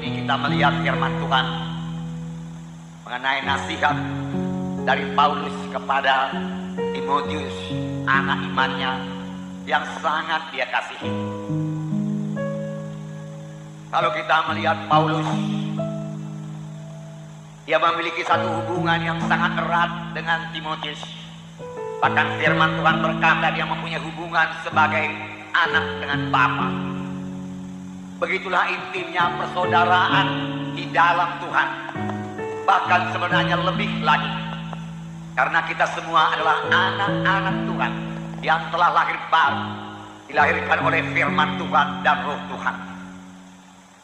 ini kita melihat firman Tuhan mengenai nasihat dari Paulus kepada Timotius, anak imannya yang sangat dia kasihi. Kalau kita melihat Paulus, dia memiliki satu hubungan yang sangat erat dengan Timotius. Bahkan firman Tuhan berkata dia mempunyai hubungan sebagai anak dengan Bapa. Begitulah intimnya persaudaraan di dalam Tuhan. Bahkan sebenarnya lebih lagi. Karena kita semua adalah anak-anak Tuhan yang telah lahir baru. Dilahirkan oleh firman Tuhan dan roh Tuhan.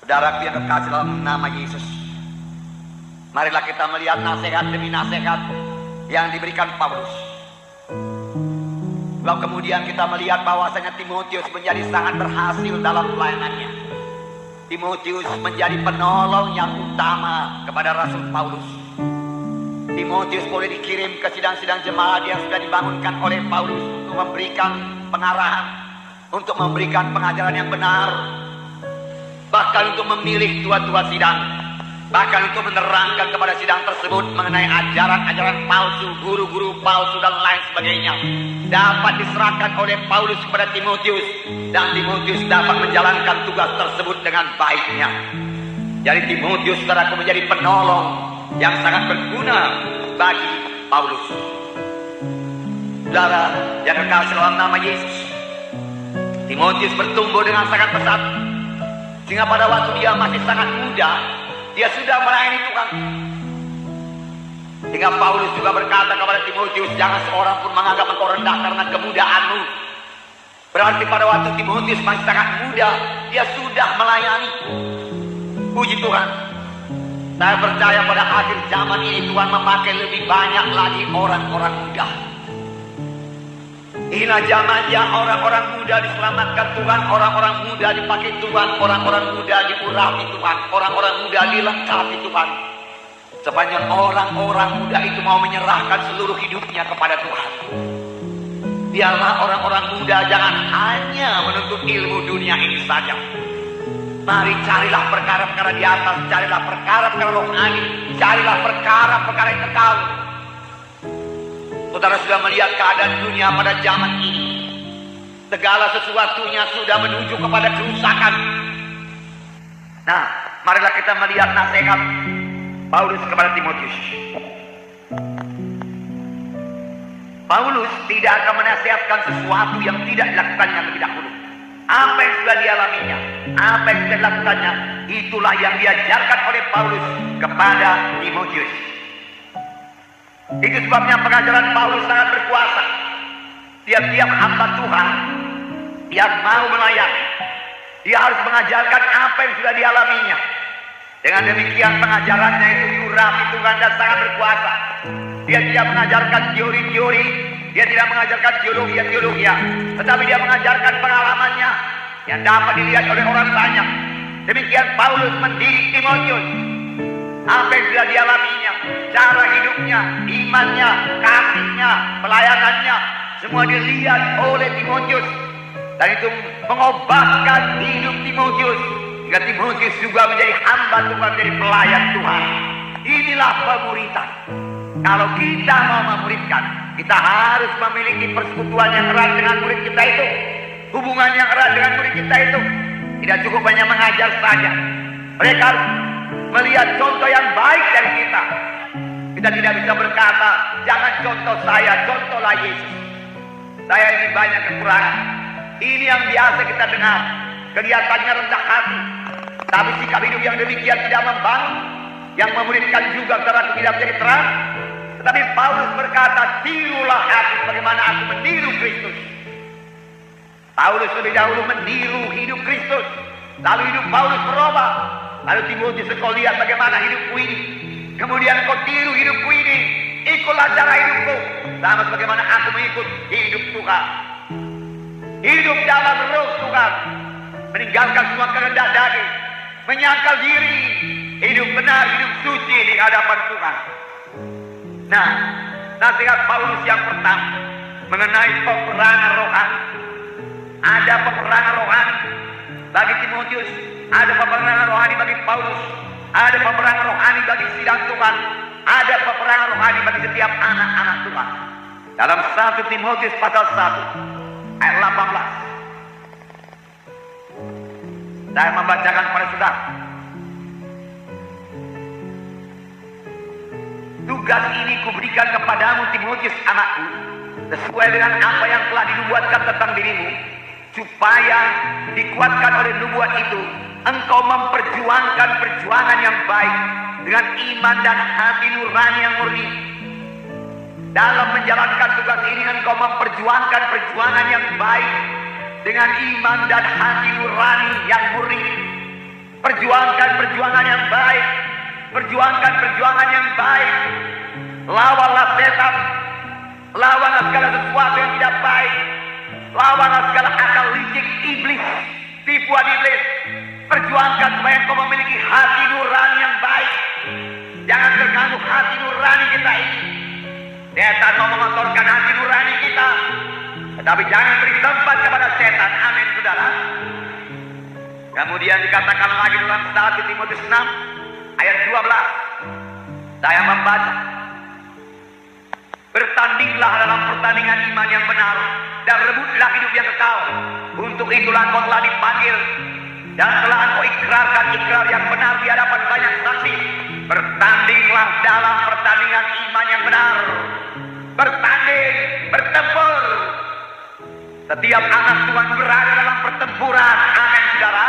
Saudara yang kekasih dalam nama Yesus. Marilah kita melihat nasihat demi nasihat yang diberikan Paulus. Lalu kemudian kita melihat bahwasanya Timotius menjadi sangat berhasil dalam pelayanannya. Timotius menjadi penolong yang utama kepada Rasul Paulus. Timotius boleh dikirim ke sidang-sidang jemaat yang sudah dibangunkan oleh Paulus untuk memberikan pengarahan, untuk memberikan pengajaran yang benar, bahkan untuk memilih tua-tua sidang, bahkan untuk menerangkan kepada sidang tersebut mengenai ajaran-ajaran palsu, guru-guru palsu dan lain sebagainya dapat diserahkan oleh Paulus kepada Timotius dan Timotius dapat menjalankan tugas tersebut dengan baiknya. Jadi Timotius saudaraku menjadi penolong yang sangat berguna bagi Paulus. Saudara yang kekasih dalam nama Yesus, Timotius bertumbuh dengan sangat pesat sehingga pada waktu dia masih sangat muda, dia sudah melayani Tuhan. Sehingga Paulus juga berkata kepada Timotius, jangan seorang pun menganggap engkau rendah karena kemudaanmu. Berarti pada waktu Timotius masih sangat muda, dia sudah melayani. Puji Tuhan. Saya percaya pada akhir zaman ini Tuhan memakai lebih banyak lagi orang-orang muda. Inilah zamannya orang-orang muda diselamatkan Tuhan, orang-orang muda dipakai Tuhan, orang-orang muda diurapi Tuhan, orang-orang muda dilengkapi Tuhan. Sepanjang orang-orang muda itu mau menyerahkan seluruh hidupnya kepada Tuhan. Biarlah orang-orang muda jangan hanya menuntut ilmu dunia ini saja. Mari carilah perkara-perkara di atas, carilah perkara-perkara rohani, carilah perkara-perkara yang kekal. Saudara sudah melihat keadaan dunia pada zaman ini. Segala sesuatunya sudah menuju kepada kerusakan. Nah, marilah kita melihat nasihat Paulus kepada Timotius. Paulus tidak akan menasihatkan sesuatu yang tidak dilakukannya lebih dahulu. Apa yang sudah dialaminya, apa yang sudah dilakukannya, itulah yang diajarkan oleh Paulus kepada Timotius. Itu sebabnya pengajaran Paulus sangat berkuasa. Tiap-tiap hamba Tuhan yang mau melayani, dia harus mengajarkan apa yang sudah dialaminya. Dengan demikian pengajarannya itu diurapi Tuhan dan sangat berkuasa. Dia tidak mengajarkan teori-teori, dia tidak mengajarkan teologi-teologi, tetapi dia mengajarkan pengalamannya yang dapat dilihat oleh orang banyak. Demikian Paulus mendidik Timotius. Apa yang sudah dialaminya, cara hidupnya, imannya, kasihnya, pelayanannya, semua dilihat oleh Timotius. Dan itu mengobatkan hidup Timotius. Hingga Timotius juga menjadi hamba Tuhan, menjadi pelayan Tuhan. Inilah pemuritan. Kalau kita mau memuridkan, kita harus memiliki persekutuan yang erat dengan murid kita itu. Hubungan yang erat dengan murid kita itu. Tidak cukup hanya mengajar saja. Mereka harus melihat contoh yang baik dari kita. Kita tidak bisa berkata, jangan contoh saya, contohlah Yesus. Saya ini banyak kekurangan. Ini yang biasa kita dengar. Kelihatannya rendah hati. Tapi sikap hidup yang demikian tidak membangun. Yang memuridkan juga karena tidak menjadi terang. Tetapi Paulus berkata, tirulah aku bagaimana aku meniru Kristus. Paulus lebih dahulu meniru hidup Kristus. Lalu hidup Paulus berubah. Lalu Timotius kau lihat bagaimana hidupku ini. Kemudian kau tiru hidupku ini. Ikutlah cara hidupku. Sama sebagaimana aku mengikut hidup Tuhan. Hidup dalam roh Tuhan. Meninggalkan semua kehendak daging. Menyangkal diri. Hidup benar, hidup suci di hadapan Tuhan. Nah, nasihat Paulus yang pertama mengenai peperangan rohani. Ada peperangan rohani bagi Timotius Ada peperangan rohani bagi Paulus. Ada peperangan rohani bagi sidang Tuhan. Ada peperangan rohani bagi setiap anak-anak Tuhan. Dalam 1 Timotius pasal 1 ayat 18. Saya membacakan kepada saudara. Tugas ini kuberikan kepadamu Timotius anakku sesuai dengan apa yang telah dinubuatkan tentang dirimu supaya dikuatkan oleh nubuat itu engkau memperjuangkan perjuangan yang baik dengan iman dan hati nurani yang murni. Dalam menjalankan tugas ini engkau memperjuangkan perjuangan yang baik dengan iman dan hati nurani yang murni. Perjuangkan perjuangan yang baik perjuangkan perjuangan yang baik. Lawanlah setan lawanlah segala sesuatu yang tidak baik lawanlah segala akal licik iblis perjuangkan supaya engkau memiliki hati nurani yang baik. Jangan terganggu hati nurani kita ini. Setan mau mengotorkan hati nurani kita. Tetapi jangan beri tempat kepada setan. Amin saudara. Kemudian dikatakan lagi dalam 1 Timotius 6 ayat 12 saya membaca. Bertandinglah dalam pertandingan iman yang benar dan rebutlah hidup yang kekal. Untuk itulah engkau telah dipanggil dan telah engkau ikrarkan ikrar yang benar di hadapan banyak saksi. Bertandinglah dalam pertandingan iman yang benar. Bertanding, bertempur. Setiap anak Tuhan berada dalam pertempuran. Amin, saudara.